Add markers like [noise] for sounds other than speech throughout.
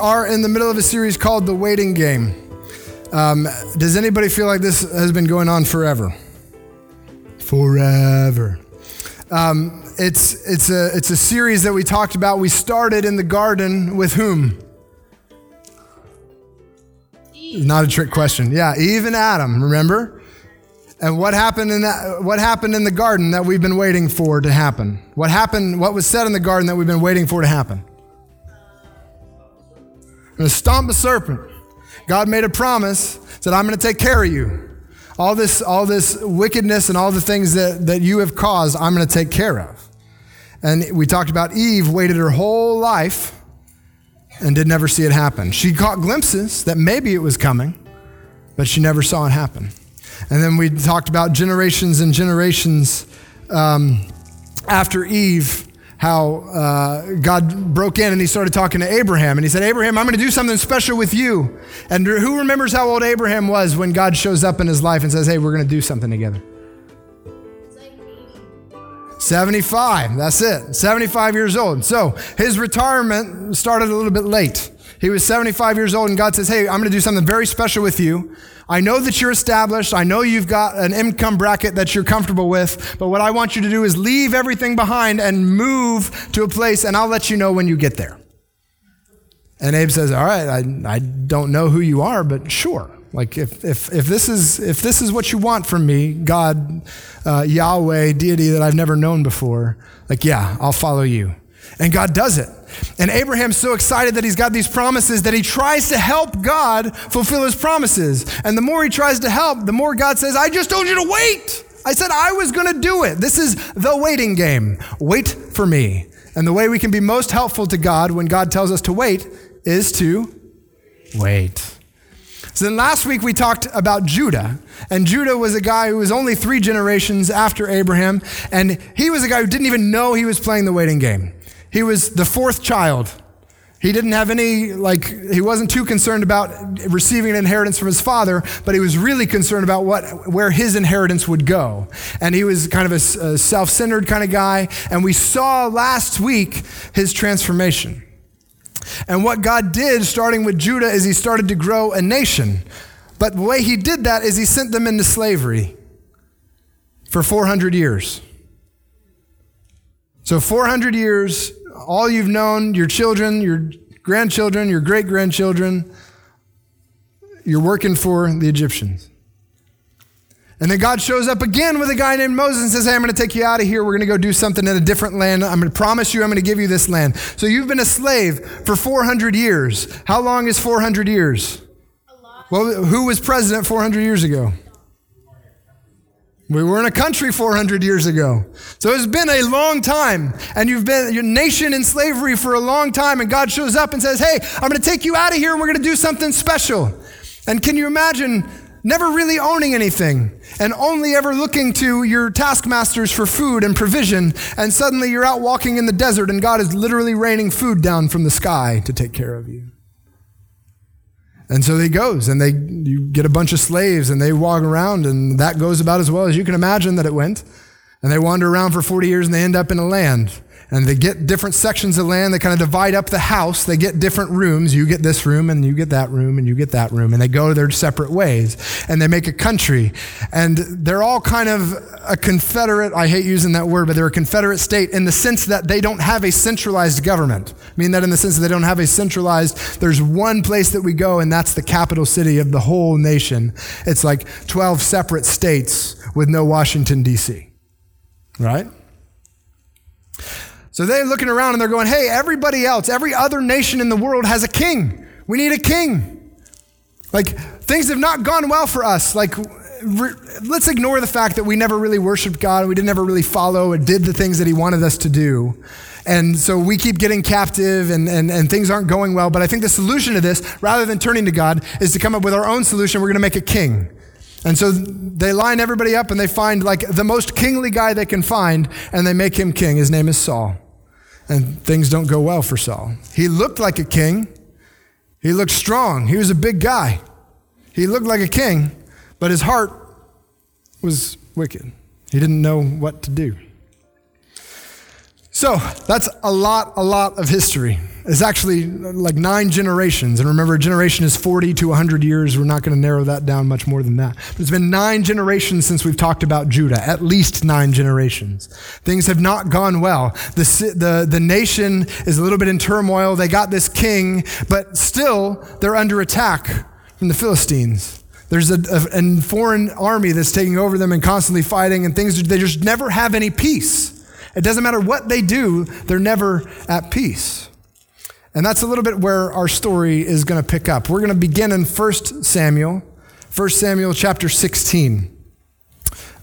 are in the middle of a series called The Waiting Game. Um, does anybody feel like this has been going on forever? Forever. Um, it's, it's, a, it's a series that we talked about. We started in the garden with whom? Not a trick question. Yeah, Eve and Adam, remember? And what happened in that what happened in the garden that we've been waiting for to happen? What happened what was said in the garden that we've been waiting for to happen? Going to stomp the serpent. God made a promise, said, I'm going to take care of you. All this, all this wickedness and all the things that, that you have caused, I'm going to take care of. And we talked about Eve waited her whole life and did never see it happen. She caught glimpses that maybe it was coming, but she never saw it happen. And then we talked about generations and generations um, after Eve how uh, God broke in and he started talking to Abraham. And he said, Abraham, I'm going to do something special with you. And who remembers how old Abraham was when God shows up in his life and says, Hey, we're going to do something together? 75. That's it. 75 years old. So his retirement started a little bit late. He was 75 years old, and God says, Hey, I'm going to do something very special with you. I know that you're established. I know you've got an income bracket that you're comfortable with. But what I want you to do is leave everything behind and move to a place, and I'll let you know when you get there. And Abe says, All right, I, I don't know who you are, but sure. Like if, if, if, this is, if this is what you want from me, God, uh, Yahweh, deity that I've never known before, like, yeah, I'll follow you. And God does it. And Abraham's so excited that he's got these promises that he tries to help God fulfill his promises. And the more he tries to help, the more God says, I just told you to wait. I said I was going to do it. This is the waiting game. Wait for me. And the way we can be most helpful to God when God tells us to wait is to wait. So then last week we talked about Judah. And Judah was a guy who was only three generations after Abraham. And he was a guy who didn't even know he was playing the waiting game. He was the fourth child. He didn't have any, like, he wasn't too concerned about receiving an inheritance from his father, but he was really concerned about what, where his inheritance would go. And he was kind of a, a self centered kind of guy. And we saw last week his transformation. And what God did, starting with Judah, is he started to grow a nation. But the way he did that is he sent them into slavery for 400 years. So, 400 years, all you've known, your children, your grandchildren, your great grandchildren, you're working for the Egyptians. And then God shows up again with a guy named Moses and says, Hey, I'm going to take you out of here. We're going to go do something in a different land. I'm going to promise you, I'm going to give you this land. So you've been a slave for 400 years. How long is 400 years? Well, who was president 400 years ago? We were in a country 400 years ago. So it's been a long time. And you've been your nation in slavery for a long time. And God shows up and says, Hey, I'm going to take you out of here and we're going to do something special. And can you imagine never really owning anything and only ever looking to your taskmasters for food and provision? And suddenly you're out walking in the desert and God is literally raining food down from the sky to take care of you. And so he goes, and they you get a bunch of slaves, and they walk around, and that goes about as well as you can imagine that it went. And they wander around for 40 years, and they end up in a land and they get different sections of land. They kind of divide up the house. They get different rooms. You get this room, and you get that room, and you get that room. And they go their separate ways. And they make a country. And they're all kind of a confederate, I hate using that word, but they're a confederate state in the sense that they don't have a centralized government. I mean that in the sense that they don't have a centralized, there's one place that we go, and that's the capital city of the whole nation. It's like 12 separate states with no Washington, D.C. Right? So they're looking around and they're going, hey, everybody else, every other nation in the world has a king. We need a king. Like, things have not gone well for us. Like, re- let's ignore the fact that we never really worshiped God. We didn't ever really follow or did the things that He wanted us to do. And so we keep getting captive and, and, and things aren't going well. But I think the solution to this, rather than turning to God, is to come up with our own solution. We're going to make a king. And so they line everybody up and they find like the most kingly guy they can find and they make him king. His name is Saul. And things don't go well for Saul. He looked like a king. He looked strong. He was a big guy. He looked like a king, but his heart was wicked. He didn't know what to do. So that's a lot, a lot of history. It's actually like nine generations. And remember, a generation is 40 to 100 years. We're not going to narrow that down much more than that. It's been nine generations since we've talked about Judah, at least nine generations. Things have not gone well. The, the, the nation is a little bit in turmoil. They got this king, but still they're under attack from the Philistines. There's a, a, a foreign army that's taking over them and constantly fighting, and things, they just never have any peace. It doesn't matter what they do, they're never at peace. And that's a little bit where our story is going to pick up. We're going to begin in 1 Samuel, 1 Samuel chapter 16.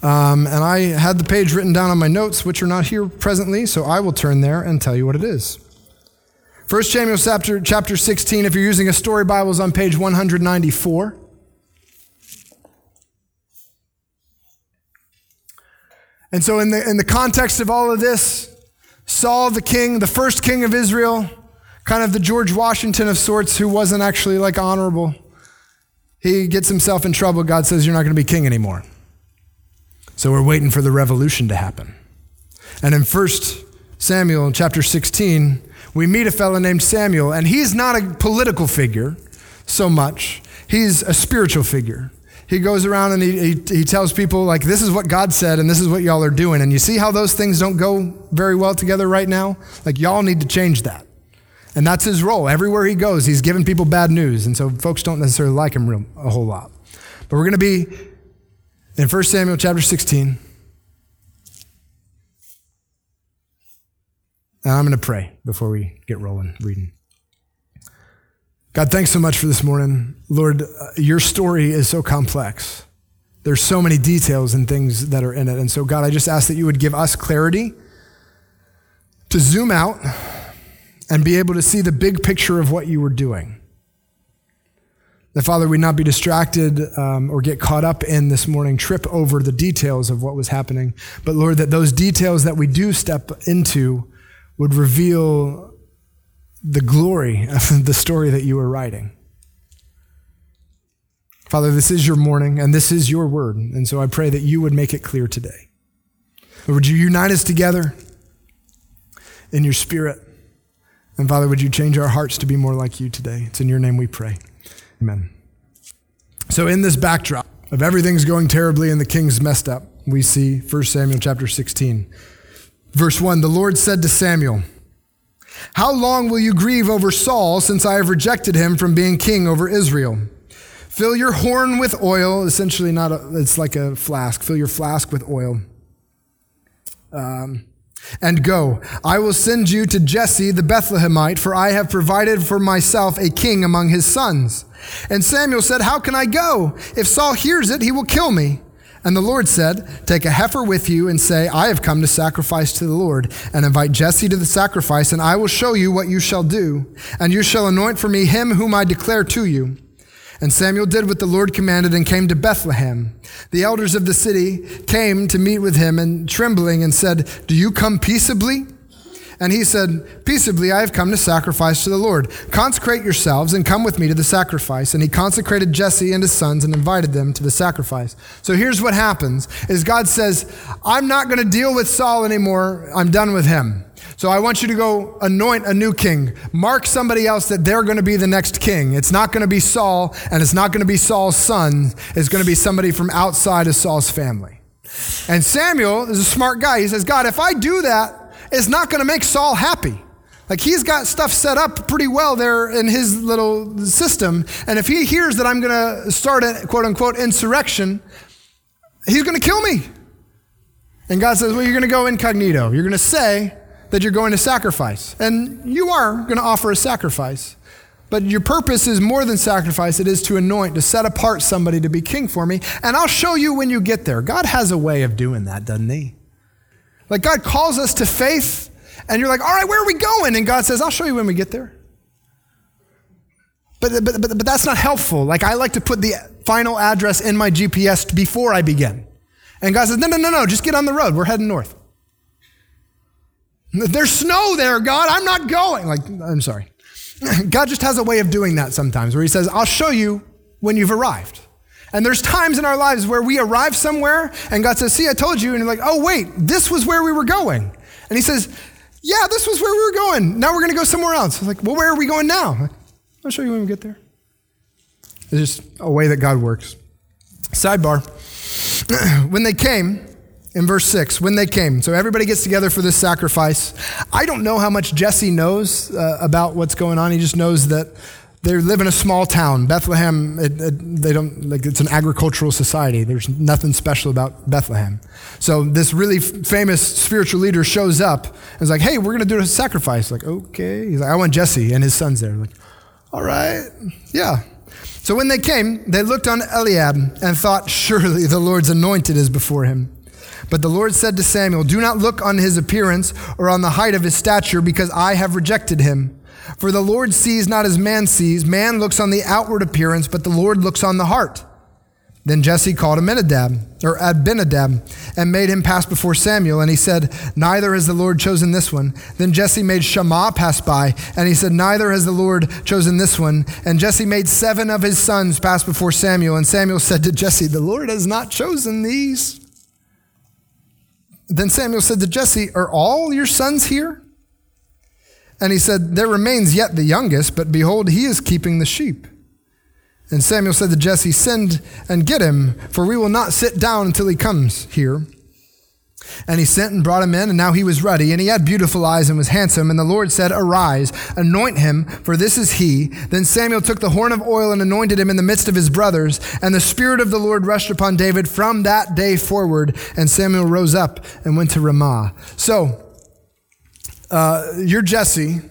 Um, and I had the page written down on my notes, which are not here presently, so I will turn there and tell you what it is. 1 Samuel chapter, chapter 16, if you're using a story Bible, is on page 194. And so, in the, in the context of all of this, Saul, the king, the first king of Israel, kind of the George Washington of sorts, who wasn't actually like honorable, he gets himself in trouble. God says, You're not going to be king anymore. So, we're waiting for the revolution to happen. And in 1 Samuel chapter 16, we meet a fellow named Samuel, and he's not a political figure so much, he's a spiritual figure he goes around and he, he, he, tells people, like, this is what God said and this is what y'all are doing. And you see how those things don't go very well together right now? Like, y'all need to change that. And that's his role. Everywhere he goes, he's giving people bad news. And so folks don't necessarily like him real, a whole lot. But we're going to be in 1 Samuel chapter 16. And I'm going to pray before we get rolling reading. God, thanks so much for this morning. Lord, uh, your story is so complex. There's so many details and things that are in it. And so, God, I just ask that you would give us clarity to zoom out and be able to see the big picture of what you were doing. That, Father, we'd not be distracted um, or get caught up in this morning, trip over the details of what was happening. But, Lord, that those details that we do step into would reveal the glory of [laughs] the story that you are writing. Father, this is your morning and this is your word. And so I pray that you would make it clear today. would you unite us together in your spirit? And Father, would you change our hearts to be more like you today? It's in your name we pray. Amen. So, in this backdrop of everything's going terribly and the king's messed up, we see 1 Samuel chapter 16. Verse 1 The Lord said to Samuel, how long will you grieve over Saul since I have rejected him from being king over Israel? Fill your horn with oil, essentially not a, it's like a flask. Fill your flask with oil. Um, and go. I will send you to Jesse the Bethlehemite, for I have provided for myself a king among his sons. And Samuel said, How can I go? If Saul hears it, he will kill me. And the Lord said, Take a heifer with you and say, I have come to sacrifice to the Lord, and invite Jesse to the sacrifice, and I will show you what you shall do. And you shall anoint for me him whom I declare to you. And Samuel did what the Lord commanded and came to Bethlehem. The elders of the city came to meet with him and trembling and said, Do you come peaceably? And he said, Peaceably, I have come to sacrifice to the Lord. Consecrate yourselves and come with me to the sacrifice. And he consecrated Jesse and his sons and invited them to the sacrifice. So here's what happens is God says, I'm not going to deal with Saul anymore. I'm done with him. So I want you to go anoint a new king. Mark somebody else that they're going to be the next king. It's not going to be Saul, and it's not going to be Saul's son. It's going to be somebody from outside of Saul's family. And Samuel is a smart guy. He says, God, if I do that, is not going to make Saul happy. Like he's got stuff set up pretty well there in his little system. And if he hears that I'm going to start a quote unquote insurrection, he's going to kill me. And God says, Well, you're going to go incognito. You're going to say that you're going to sacrifice. And you are going to offer a sacrifice. But your purpose is more than sacrifice, it is to anoint, to set apart somebody to be king for me. And I'll show you when you get there. God has a way of doing that, doesn't he? Like God calls us to faith, and you're like, all right, where are we going? And God says, I'll show you when we get there. But, but, but, but that's not helpful. Like I like to put the final address in my GPS before I begin. And God says, no, no, no, no, just get on the road. We're heading north. There's snow there, God. I'm not going. Like, I'm sorry. [laughs] God just has a way of doing that sometimes where He says, I'll show you when you've arrived. And there's times in our lives where we arrive somewhere and God says, See, I told you. And you're like, Oh, wait, this was where we were going. And He says, Yeah, this was where we were going. Now we're going to go somewhere else. I was like, Well, where are we going now? I'll show you when we get there. It's just a way that God works. Sidebar. [clears throat] when they came, in verse 6, when they came, so everybody gets together for this sacrifice. I don't know how much Jesse knows uh, about what's going on. He just knows that they live in a small town. Bethlehem, it, it, they don't, like, it's an agricultural society. There's nothing special about Bethlehem. So this really f- famous spiritual leader shows up and is like, hey, we're going to do a sacrifice. Like, okay. He's like, I want Jesse and his sons there. Like, all right, yeah. So when they came, they looked on Eliab and thought, surely the Lord's anointed is before him. But the Lord said to Samuel, Do not look on his appearance or on the height of his stature, because I have rejected him. For the Lord sees not as man sees. Man looks on the outward appearance, but the Lord looks on the heart. Then Jesse called Abinadab, or Abinadab, and made him pass before Samuel. And he said, Neither has the Lord chosen this one. Then Jesse made Shammah pass by, and he said, Neither has the Lord chosen this one. And Jesse made seven of his sons pass before Samuel. And Samuel said to Jesse, The Lord has not chosen these. Then Samuel said to Jesse, Are all your sons here? And he said, There remains yet the youngest, but behold, he is keeping the sheep. And Samuel said to Jesse, Send and get him, for we will not sit down until he comes here. And he sent and brought him in, and now he was ruddy, and he had beautiful eyes and was handsome. And the Lord said, Arise, anoint him, for this is he. Then Samuel took the horn of oil and anointed him in the midst of his brothers. And the Spirit of the Lord rushed upon David from that day forward. And Samuel rose up and went to Ramah. So, uh, you're Jesse.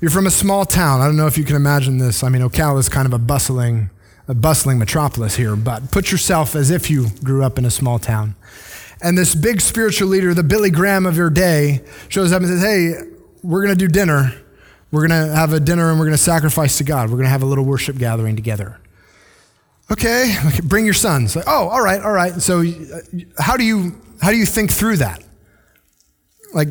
You're from a small town. I don't know if you can imagine this. I mean, Ocala is kind of a bustling, a bustling metropolis here, but put yourself as if you grew up in a small town. And this big spiritual leader, the Billy Graham of your day, shows up and says, Hey, we're going to do dinner. We're going to have a dinner and we're going to sacrifice to God. We're going to have a little worship gathering together. Okay, bring your sons. Like, oh, all right, all right. So, uh, how do you how do you think through that? Like,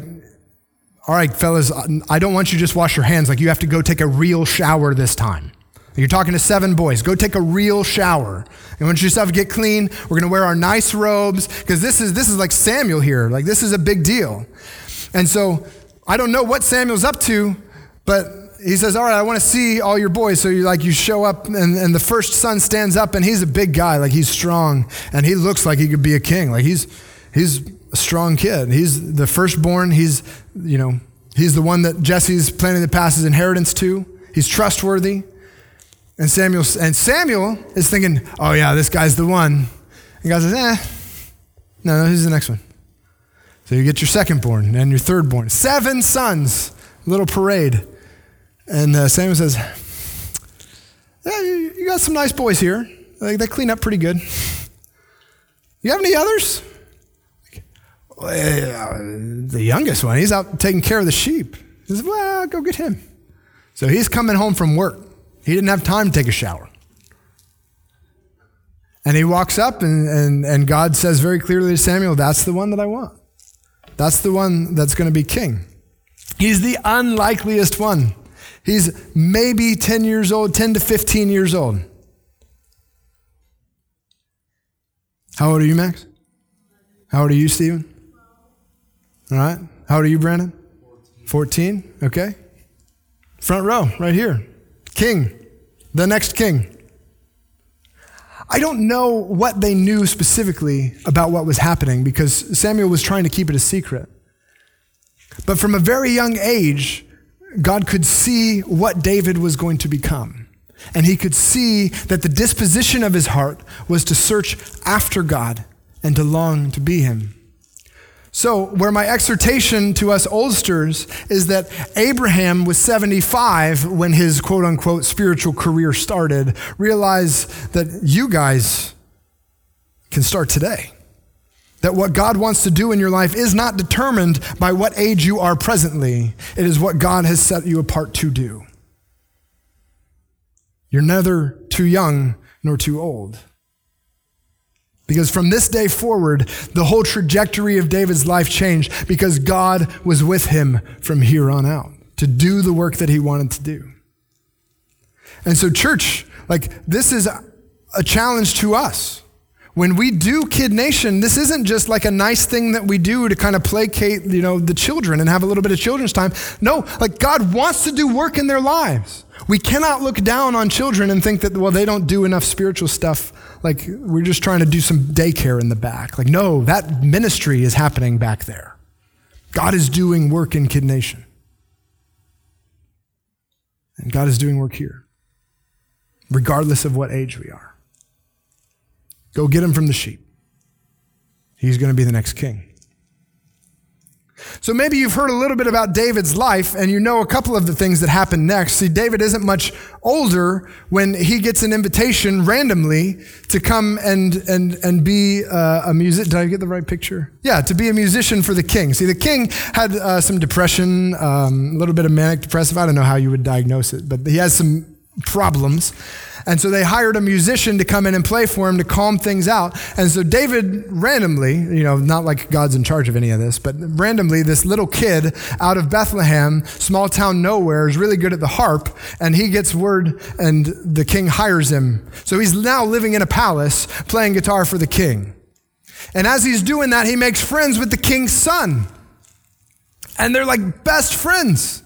all right, fellas, I don't want you to just wash your hands. Like, you have to go take a real shower this time. You're talking to seven boys. Go take a real shower. And once yourself get clean, we're going to wear our nice robes because this is this is like Samuel here. Like this is a big deal. And so I don't know what Samuel's up to, but he says, "All right, I want to see all your boys." So you like you show up, and, and the first son stands up, and he's a big guy, like he's strong, and he looks like he could be a king. Like he's he's a strong kid. He's the firstborn. He's you know he's the one that Jesse's planning to pass his inheritance to. He's trustworthy. And Samuel, and Samuel is thinking, oh yeah, this guy's the one. And God says, eh, no, no, who's the next one? So you get your second born and your third born. Seven sons, little parade. And uh, Samuel says, yeah, you, you, got some nice boys here. Like, they clean up pretty good. You have any others? The youngest one, he's out taking care of the sheep. He says, well, go get him. So he's coming home from work. He didn't have time to take a shower. And he walks up, and, and, and God says very clearly to Samuel, That's the one that I want. That's the one that's going to be king. He's the unlikeliest one. He's maybe 10 years old, 10 to 15 years old. How old are you, Max? How old are you, Stephen? All right. How old are you, Brandon? 14. Okay. Front row, right here. King, the next king. I don't know what they knew specifically about what was happening because Samuel was trying to keep it a secret. But from a very young age, God could see what David was going to become. And he could see that the disposition of his heart was to search after God and to long to be him. So, where my exhortation to us oldsters is that Abraham was 75 when his quote unquote spiritual career started, realize that you guys can start today. That what God wants to do in your life is not determined by what age you are presently, it is what God has set you apart to do. You're neither too young nor too old. Because from this day forward, the whole trajectory of David's life changed because God was with him from here on out to do the work that he wanted to do. And so, church, like, this is a challenge to us. when we do Kid Nation, this isn't just like a nice thing that we do to kind of placate, you know, the children and have a little bit of children's time. No, like God wants to do work in their lives. We cannot look down on children and think that, well, they don't do enough spiritual stuff. Like we're just trying to do some daycare in the back. Like, no, that ministry is happening back there. God is doing work in Kid Nation. And God is doing work here, regardless of what age we are. Go get him from the sheep. He's going to be the next king. So maybe you've heard a little bit about David's life and you know a couple of the things that happen next. See, David isn't much older when he gets an invitation randomly to come and, and, and be uh, a music. Did I get the right picture? Yeah, to be a musician for the king. See, the king had uh, some depression, um, a little bit of manic depressive. I don't know how you would diagnose it, but he has some problems. And so they hired a musician to come in and play for him to calm things out. And so David randomly, you know, not like God's in charge of any of this, but randomly, this little kid out of Bethlehem, small town nowhere, is really good at the harp. And he gets word, and the king hires him. So he's now living in a palace playing guitar for the king. And as he's doing that, he makes friends with the king's son. And they're like best friends.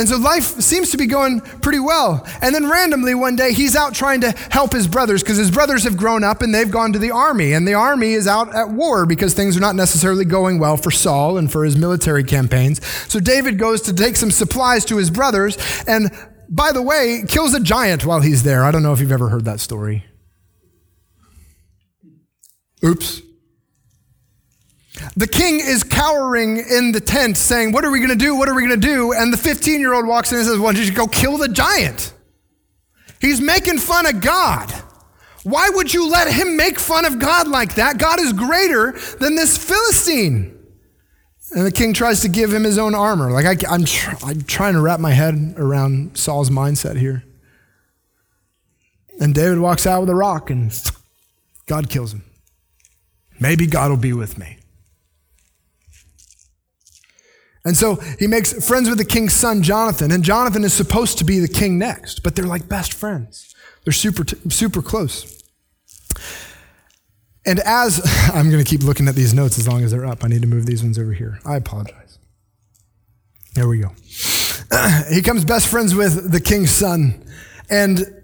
And so life seems to be going pretty well. And then randomly one day he's out trying to help his brothers because his brothers have grown up and they've gone to the army. And the army is out at war because things are not necessarily going well for Saul and for his military campaigns. So David goes to take some supplies to his brothers and, by the way, kills a giant while he's there. I don't know if you've ever heard that story. Oops. The king is cowering in the tent saying, What are we going to do? What are we going to do? And the 15 year old walks in and says, don't you go kill the giant? He's making fun of God. Why would you let him make fun of God like that? God is greater than this Philistine. And the king tries to give him his own armor. Like, I, am tr- I'm trying to wrap my head around Saul's mindset here. And David walks out with a rock and God kills him. Maybe God will be with me. And so he makes friends with the king's son, Jonathan, and Jonathan is supposed to be the king next, but they're like best friends. They're super, super close. And as [laughs] I'm going to keep looking at these notes as long as they're up, I need to move these ones over here. I apologize. There we go. [clears throat] he comes best friends with the king's son, and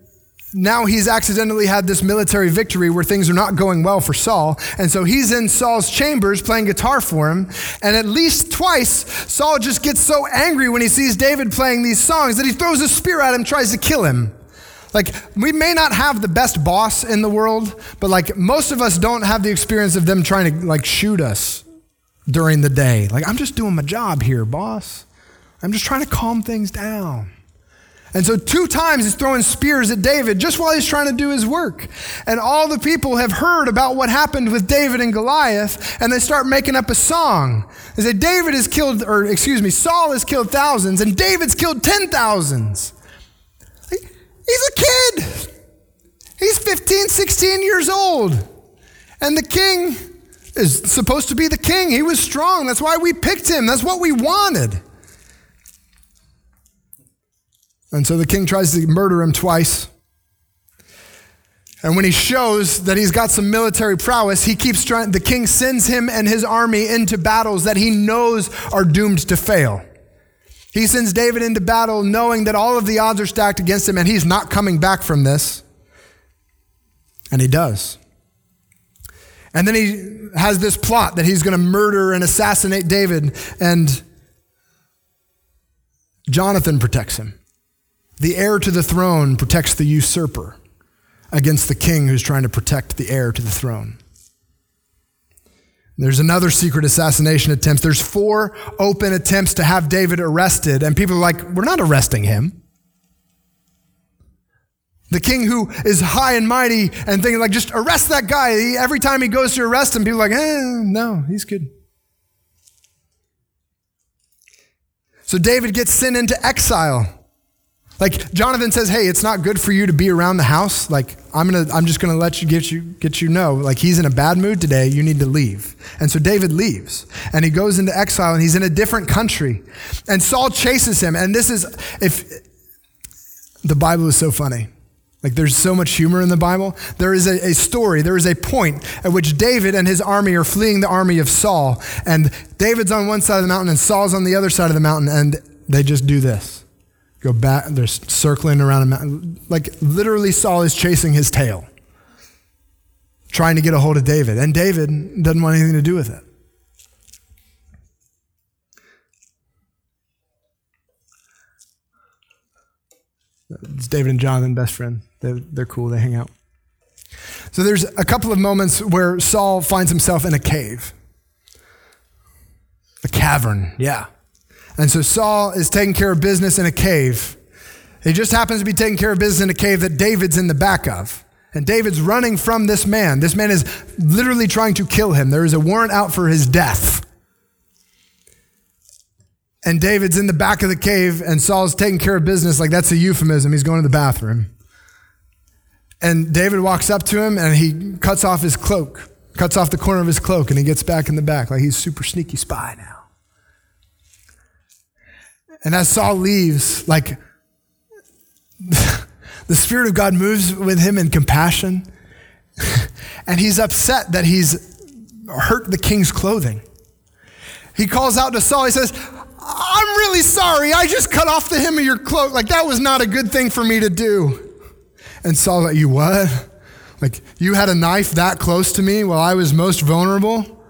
now he's accidentally had this military victory where things are not going well for Saul. And so he's in Saul's chambers playing guitar for him. And at least twice, Saul just gets so angry when he sees David playing these songs that he throws a spear at him, tries to kill him. Like, we may not have the best boss in the world, but like, most of us don't have the experience of them trying to like shoot us during the day. Like, I'm just doing my job here, boss. I'm just trying to calm things down. And so, two times he's throwing spears at David just while he's trying to do his work. And all the people have heard about what happened with David and Goliath, and they start making up a song. They say, David has killed, or excuse me, Saul has killed thousands, and David's killed ten thousands. He's a kid. He's 15, 16 years old. And the king is supposed to be the king. He was strong. That's why we picked him. That's what we wanted. And so the king tries to murder him twice. And when he shows that he's got some military prowess, he keeps trying, the king sends him and his army into battles that he knows are doomed to fail. He sends David into battle knowing that all of the odds are stacked against him and he's not coming back from this. And he does. And then he has this plot that he's going to murder and assassinate David, and Jonathan protects him. The heir to the throne protects the usurper against the king who's trying to protect the heir to the throne. There's another secret assassination attempt. There's four open attempts to have David arrested, and people are like, we're not arresting him. The king who is high and mighty and thinking, like, just arrest that guy. He, every time he goes to arrest him, people are like, eh, no, he's good. So David gets sent into exile. Like Jonathan says, "Hey, it's not good for you to be around the house. Like I'm gonna, I'm just gonna let you get you get you know. Like he's in a bad mood today. You need to leave." And so David leaves, and he goes into exile, and he's in a different country. And Saul chases him. And this is if the Bible is so funny. Like there's so much humor in the Bible. There is a, a, story, there is a point at which David and his army are fleeing the army of Saul. And David's on one side of the mountain and Saul's on the other side of the mountain. And they just do this go back, they're circling around a mountain. Like literally, Saul is chasing his tail, trying to get a hold of David. And David doesn't want anything to do with it. It's David and Jonathan, best friend. They're, they're cool, they hang out. So there's a couple of moments where Saul finds himself in a cave. A cavern, yeah. And so Saul is taking care of business in a cave. He just happens to be taking care of business in a cave that David's in the back of. And David's running from this man. This man is literally trying to kill him. There is a warrant out for his death. And David's in the back of the cave, and Saul's taking care of business. Like that's a euphemism. He's going to the bathroom. And David walks up to him and he cuts off his cloak, cuts off the corner of his cloak, and he gets back in the back. Like he's super sneaky spy now. And as Saul leaves, like [laughs] the Spirit of God moves with him in compassion. [laughs] and he's upset that he's hurt the king's clothing. He calls out to Saul, he says, I'm really sorry. I just cut off the hem of your cloak. Like, that was not a good thing for me to do. And Saul, like, you what? Like, you had a knife that close to me while I was most vulnerable?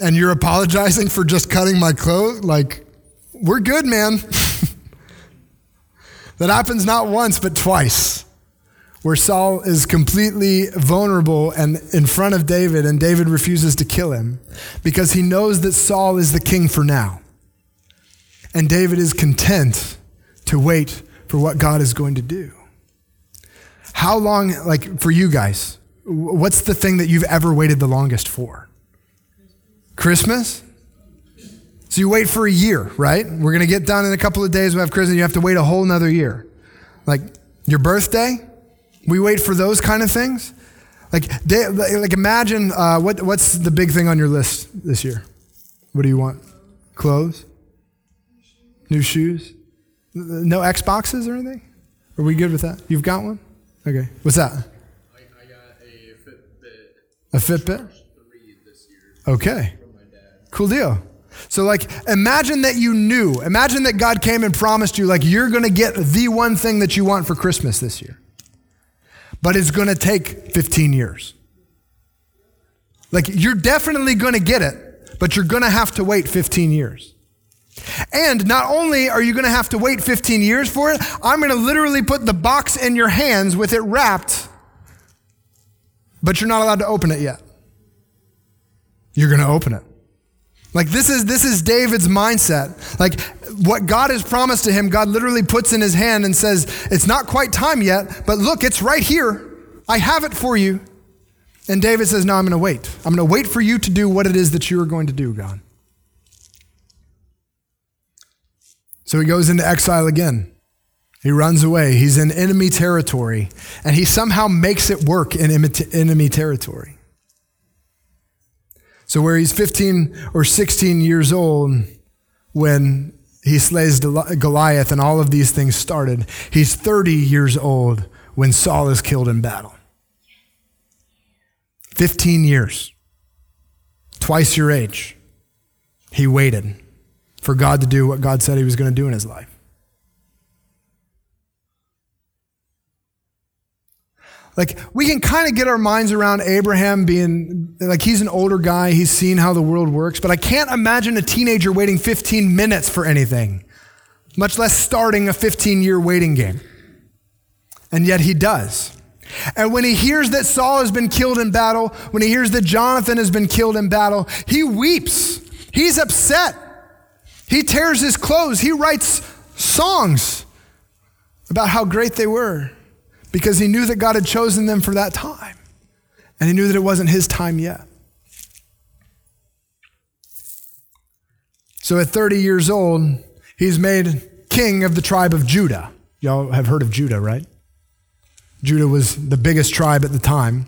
And you're apologizing for just cutting my cloak? Like, we're good, man. [laughs] that happens not once, but twice, where Saul is completely vulnerable and in front of David, and David refuses to kill him because he knows that Saul is the king for now. And David is content to wait for what God is going to do. How long, like for you guys, what's the thing that you've ever waited the longest for? Christmas? So you wait for a year, right? We're going to get done in a couple of days. We have Christmas. You have to wait a whole nother year. Like your birthday, we wait for those kind of things. Like, like imagine uh, what, what's the big thing on your list this year? What do you want? Clothes? New shoes? No Xboxes or anything? Are we good with that? You've got one? Okay. What's that? I, I got a Fitbit. A Fitbit? Okay. Cool deal. So, like, imagine that you knew, imagine that God came and promised you, like, you're going to get the one thing that you want for Christmas this year. But it's going to take 15 years. Like, you're definitely going to get it, but you're going to have to wait 15 years. And not only are you going to have to wait 15 years for it, I'm going to literally put the box in your hands with it wrapped, but you're not allowed to open it yet. You're going to open it. Like this is this is David's mindset. Like what God has promised to him, God literally puts in his hand and says, "It's not quite time yet, but look, it's right here. I have it for you." And David says, "No, I'm going to wait. I'm going to wait for you to do what it is that you are going to do, God." So he goes into exile again. He runs away. He's in enemy territory, and he somehow makes it work in enemy territory. So, where he's 15 or 16 years old when he slays Goliath and all of these things started, he's 30 years old when Saul is killed in battle. 15 years, twice your age. He waited for God to do what God said he was going to do in his life. Like, we can kind of get our minds around Abraham being, like, he's an older guy, he's seen how the world works, but I can't imagine a teenager waiting 15 minutes for anything, much less starting a 15 year waiting game. And yet he does. And when he hears that Saul has been killed in battle, when he hears that Jonathan has been killed in battle, he weeps. He's upset. He tears his clothes. He writes songs about how great they were because he knew that God had chosen them for that time. And he knew that it wasn't his time yet. So at 30 years old, he's made king of the tribe of Judah. Y'all have heard of Judah, right? Judah was the biggest tribe at the time.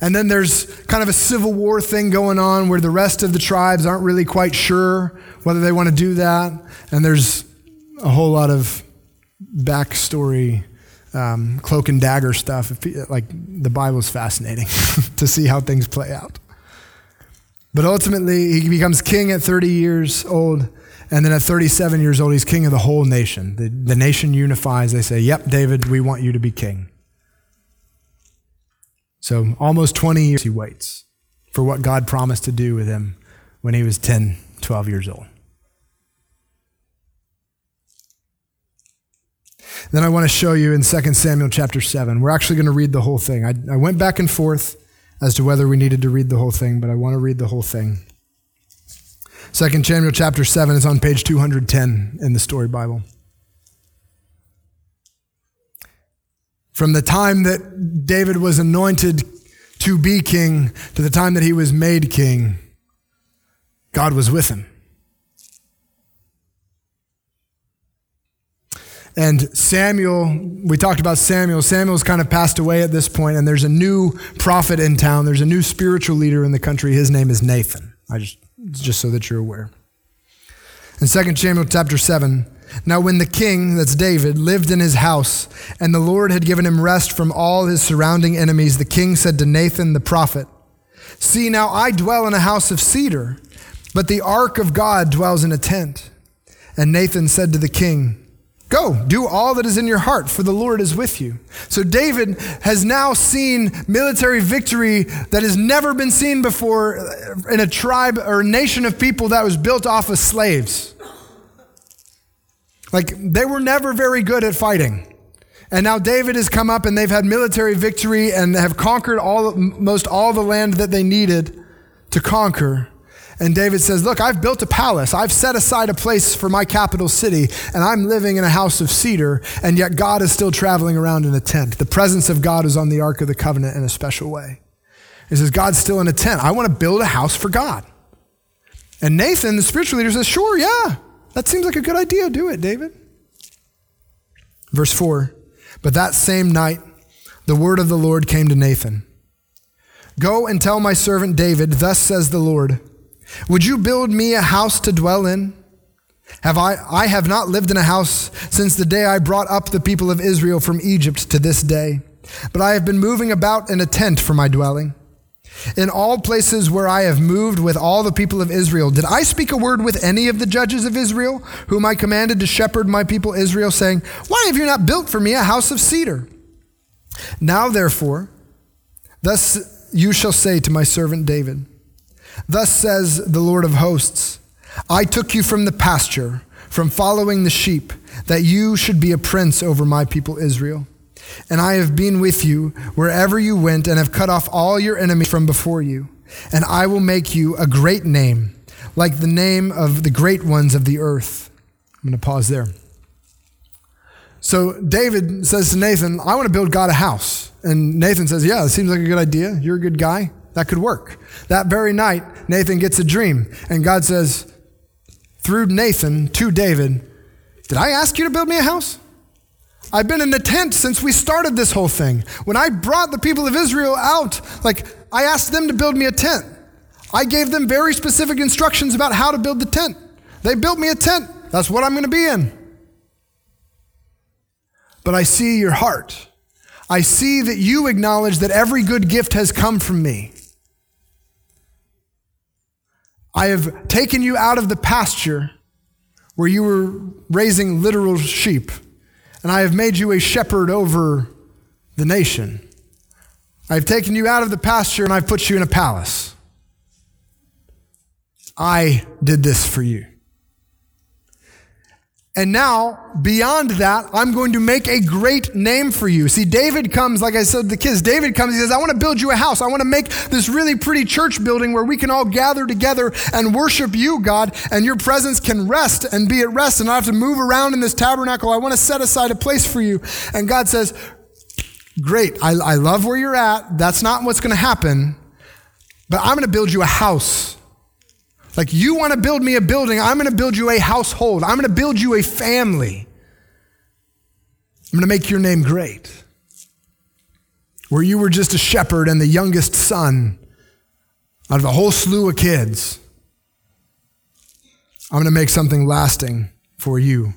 And then there's kind of a civil war thing going on where the rest of the tribes aren't really quite sure whether they want to do that. And there's a whole lot of backstory um, cloak and dagger stuff. Like the Bible is fascinating [laughs] to see how things play out. But ultimately, he becomes king at 30 years old. And then at 37 years old, he's king of the whole nation. The, the nation unifies. They say, Yep, David, we want you to be king. So almost 20 years he waits for what God promised to do with him when he was 10, 12 years old. Then I want to show you in 2 Samuel chapter 7. We're actually going to read the whole thing. I, I went back and forth as to whether we needed to read the whole thing, but I want to read the whole thing. 2 Samuel chapter 7 is on page 210 in the Story Bible. From the time that David was anointed to be king to the time that he was made king, God was with him. And Samuel, we talked about Samuel. Samuel's kind of passed away at this point, and there's a new prophet in town. There's a new spiritual leader in the country. His name is Nathan. I just, just so that you're aware. In 2 Samuel chapter 7, now when the king, that's David, lived in his house, and the Lord had given him rest from all his surrounding enemies, the king said to Nathan the prophet, See, now I dwell in a house of cedar, but the ark of God dwells in a tent. And Nathan said to the king, Go, do all that is in your heart, for the Lord is with you. So David has now seen military victory that has never been seen before in a tribe or nation of people that was built off of slaves. Like they were never very good at fighting. And now David has come up and they've had military victory and have conquered all, most all the land that they needed to conquer. And David says, Look, I've built a palace. I've set aside a place for my capital city, and I'm living in a house of cedar, and yet God is still traveling around in a tent. The presence of God is on the Ark of the Covenant in a special way. He says, God's still in a tent. I want to build a house for God. And Nathan, the spiritual leader, says, Sure, yeah, that seems like a good idea. Do it, David. Verse 4 But that same night, the word of the Lord came to Nathan Go and tell my servant David, Thus says the Lord. Would you build me a house to dwell in? Have I, I have not lived in a house since the day I brought up the people of Israel from Egypt to this day, but I have been moving about in a tent for my dwelling. In all places where I have moved with all the people of Israel, did I speak a word with any of the judges of Israel, whom I commanded to shepherd my people Israel, saying, Why have you not built for me a house of cedar? Now, therefore, thus you shall say to my servant David, Thus says the Lord of hosts I took you from the pasture, from following the sheep, that you should be a prince over my people Israel. And I have been with you wherever you went, and have cut off all your enemies from before you. And I will make you a great name, like the name of the great ones of the earth. I'm going to pause there. So David says to Nathan, I want to build God a house. And Nathan says, Yeah, it seems like a good idea. You're a good guy. That could work. That very night, Nathan gets a dream, and God says, through Nathan to David, Did I ask you to build me a house? I've been in the tent since we started this whole thing. When I brought the people of Israel out, like, I asked them to build me a tent. I gave them very specific instructions about how to build the tent. They built me a tent. That's what I'm going to be in. But I see your heart. I see that you acknowledge that every good gift has come from me. I have taken you out of the pasture where you were raising literal sheep, and I have made you a shepherd over the nation. I've taken you out of the pasture and I've put you in a palace. I did this for you. And now, beyond that, I'm going to make a great name for you. See, David comes, like I said the kids, David comes, he says, I want to build you a house. I want to make this really pretty church building where we can all gather together and worship you, God, and your presence can rest and be at rest and not have to move around in this tabernacle. I want to set aside a place for you. And God says, Great, I, I love where you're at. That's not what's going to happen, but I'm going to build you a house. Like, you want to build me a building, I'm going to build you a household. I'm going to build you a family. I'm going to make your name great. Where you were just a shepherd and the youngest son out of a whole slew of kids, I'm going to make something lasting for you.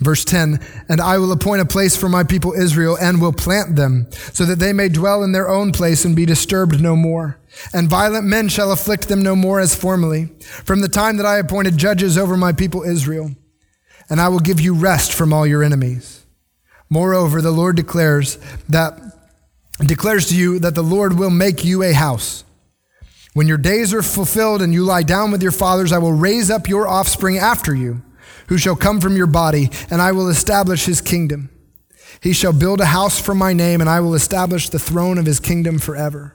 Verse 10, and I will appoint a place for my people Israel and will plant them so that they may dwell in their own place and be disturbed no more. And violent men shall afflict them no more as formerly from the time that I appointed judges over my people Israel. And I will give you rest from all your enemies. Moreover, the Lord declares that declares to you that the Lord will make you a house. When your days are fulfilled and you lie down with your fathers, I will raise up your offspring after you, who shall come from your body, and I will establish his kingdom. He shall build a house for my name, and I will establish the throne of his kingdom forever.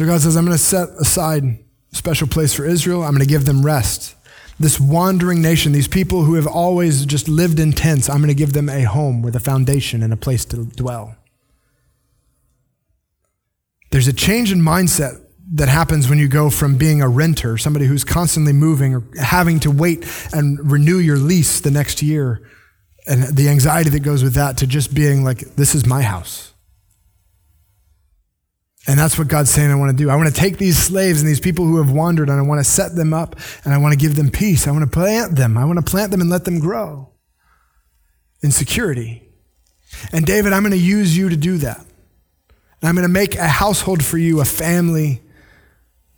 So God says, I'm going to set aside a special place for Israel. I'm going to give them rest. This wandering nation, these people who have always just lived in tents, I'm going to give them a home with a foundation and a place to dwell. There's a change in mindset that happens when you go from being a renter, somebody who's constantly moving or having to wait and renew your lease the next year, and the anxiety that goes with that, to just being like, this is my house. And that's what God's saying I want to do. I want to take these slaves and these people who have wandered and I want to set them up and I want to give them peace. I want to plant them. I want to plant them and let them grow in security. And David, I'm going to use you to do that. And I'm going to make a household for you, a family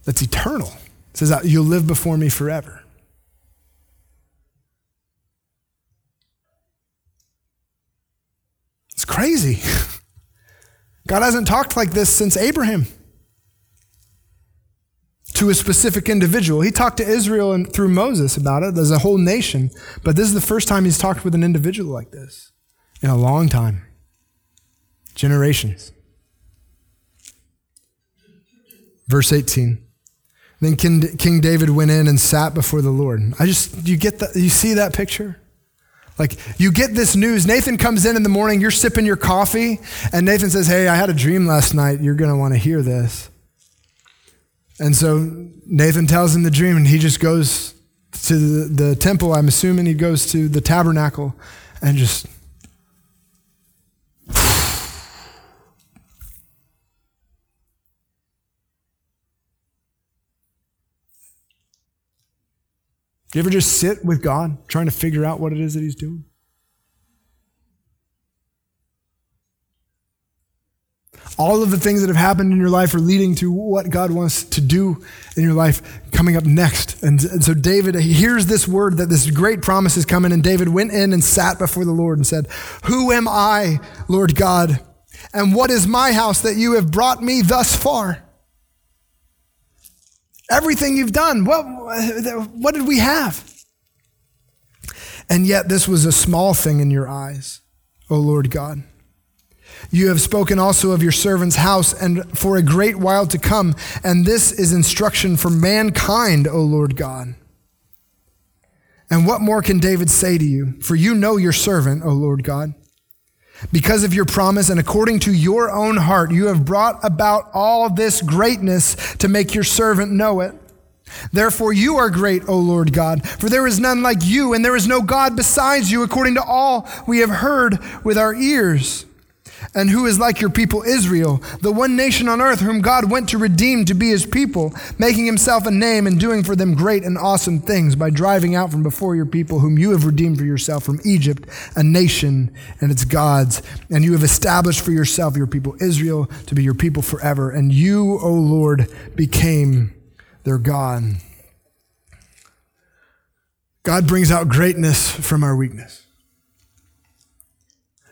that's eternal. It says you'll live before me forever. It's crazy. [laughs] God hasn't talked like this since Abraham to a specific individual. He talked to Israel and through Moses about it. There's a whole nation, but this is the first time he's talked with an individual like this in a long time. Generations. Verse 18. Then King David went in and sat before the Lord. I just, you get that, you see that picture? Like you get this news. Nathan comes in in the morning, you're sipping your coffee, and Nathan says, Hey, I had a dream last night. You're going to want to hear this. And so Nathan tells him the dream, and he just goes to the, the temple. I'm assuming he goes to the tabernacle and just Do you ever just sit with God trying to figure out what it is that He's doing? All of the things that have happened in your life are leading to what God wants to do in your life coming up next. And, and so David hears this word that this great promise is coming, and David went in and sat before the Lord and said, Who am I, Lord God? And what is my house that you have brought me thus far? Everything you've done, what, what did we have? And yet, this was a small thing in your eyes, O Lord God. You have spoken also of your servant's house and for a great while to come, and this is instruction for mankind, O Lord God. And what more can David say to you? For you know your servant, O Lord God. Because of your promise and according to your own heart, you have brought about all this greatness to make your servant know it. Therefore, you are great, O Lord God, for there is none like you, and there is no God besides you, according to all we have heard with our ears. And who is like your people Israel, the one nation on earth whom God went to redeem to be his people, making himself a name and doing for them great and awesome things by driving out from before your people, whom you have redeemed for yourself from Egypt, a nation and its gods. And you have established for yourself your people Israel to be your people forever. And you, O Lord, became their God. God brings out greatness from our weakness.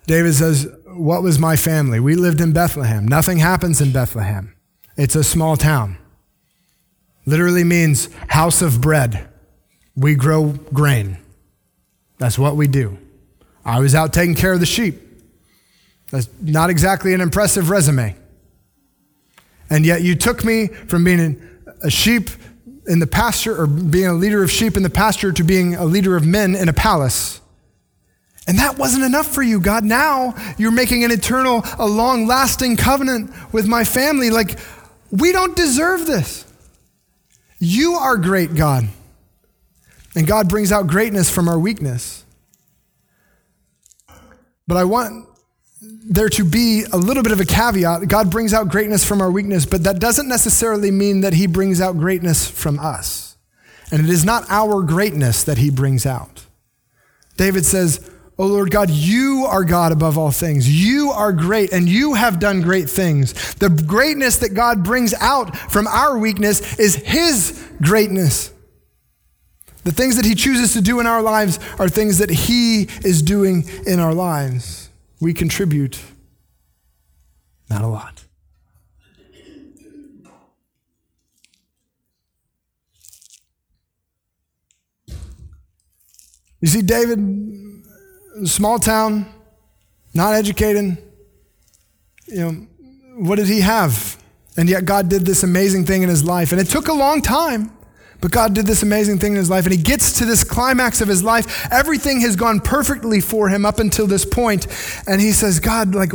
David says, What was my family? We lived in Bethlehem. Nothing happens in Bethlehem, it's a small town. Literally means house of bread. We grow grain. That's what we do. I was out taking care of the sheep. That's not exactly an impressive resume. And yet you took me from being a sheep in the pasture or being a leader of sheep in the pasture to being a leader of men in a palace. And that wasn't enough for you, God. Now you're making an eternal, a long lasting covenant with my family. Like, we don't deserve this. You are great, God. And God brings out greatness from our weakness. But I want there to be a little bit of a caveat. God brings out greatness from our weakness, but that doesn't necessarily mean that He brings out greatness from us. And it is not our greatness that He brings out. David says, Oh Lord God, you are God above all things. You are great and you have done great things. The greatness that God brings out from our weakness is His greatness. The things that He chooses to do in our lives are things that He is doing in our lives. We contribute not a lot. You see, David, small town, not educated, you know, what did he have? And yet God did this amazing thing in his life. And it took a long time. But God did this amazing thing in his life, and he gets to this climax of his life. Everything has gone perfectly for him up until this point, and he says, God, like,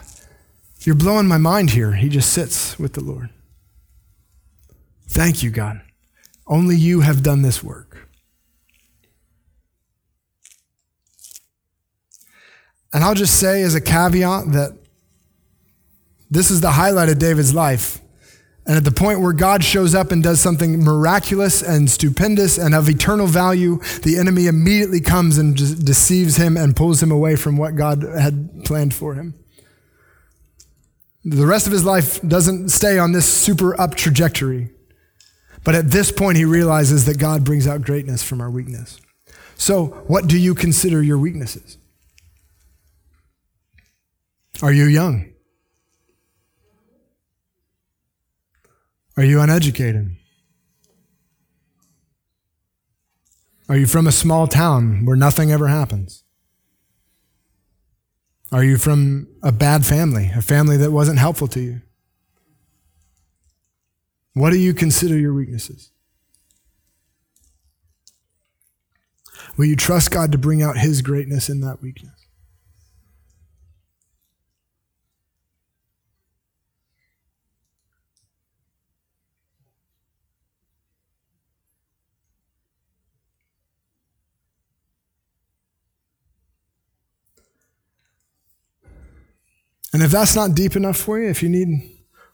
[sighs] you're blowing my mind here. He just sits with the Lord. Thank you, God. Only you have done this work. And I'll just say as a caveat that this is the highlight of David's life. And at the point where God shows up and does something miraculous and stupendous and of eternal value, the enemy immediately comes and deceives him and pulls him away from what God had planned for him. The rest of his life doesn't stay on this super up trajectory. But at this point, he realizes that God brings out greatness from our weakness. So, what do you consider your weaknesses? Are you young? Are you uneducated? Are you from a small town where nothing ever happens? Are you from a bad family, a family that wasn't helpful to you? What do you consider your weaknesses? Will you trust God to bring out His greatness in that weakness? And if that's not deep enough for you, if you need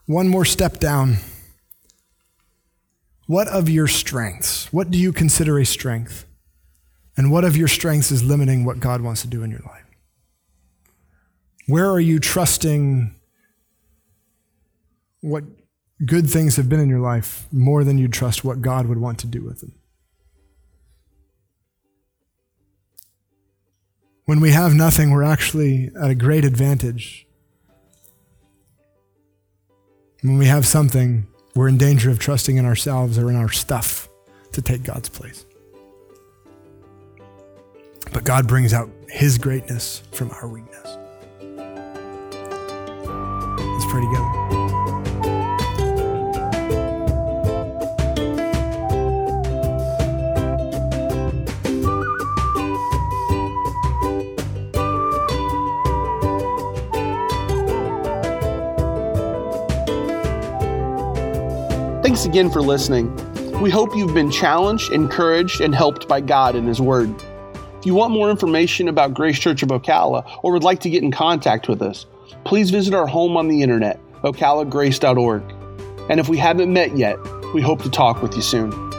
one more step down, what of your strengths? What do you consider a strength? And what of your strengths is limiting what God wants to do in your life? Where are you trusting what good things have been in your life more than you trust what God would want to do with them? When we have nothing, we're actually at a great advantage when we have something, we're in danger of trusting in ourselves or in our stuff to take God's place. But God brings out His greatness from our weakness. Let's pray together. Again for listening. We hope you've been challenged, encouraged, and helped by God and His Word. If you want more information about Grace Church of Ocala or would like to get in contact with us, please visit our home on the internet, ocalagrace.org. And if we haven't met yet, we hope to talk with you soon.